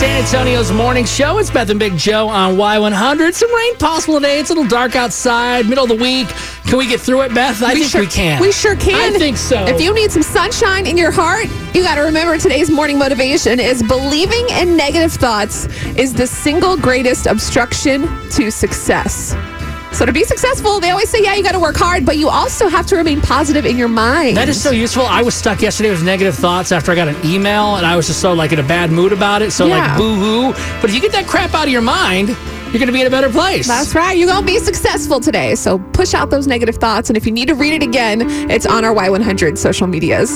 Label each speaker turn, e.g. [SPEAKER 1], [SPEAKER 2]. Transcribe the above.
[SPEAKER 1] San Antonio's morning show. It's Beth and Big Joe on Y100. Some rain possible today. It's a little dark outside, middle of the week. Can we get through it, Beth? I think
[SPEAKER 2] sure,
[SPEAKER 1] we can.
[SPEAKER 2] We sure can.
[SPEAKER 1] I think so.
[SPEAKER 2] If you need some sunshine in your heart, you got to remember today's morning motivation is believing in negative thoughts is the single greatest obstruction to success. So to be successful, they always say, yeah, you got to work hard, but you also have to remain positive in your mind.
[SPEAKER 1] That is so useful. I was stuck yesterday with negative thoughts after I got an email, and I was just so like in a bad mood about it. So
[SPEAKER 2] Yeah.
[SPEAKER 1] like boo hoo. But if you get that crap out of your mind, you're going to be in a better place.
[SPEAKER 2] That's right. You're going to be successful today. So push out those negative thoughts. And if you need to read it again, it's on our Y100 social medias.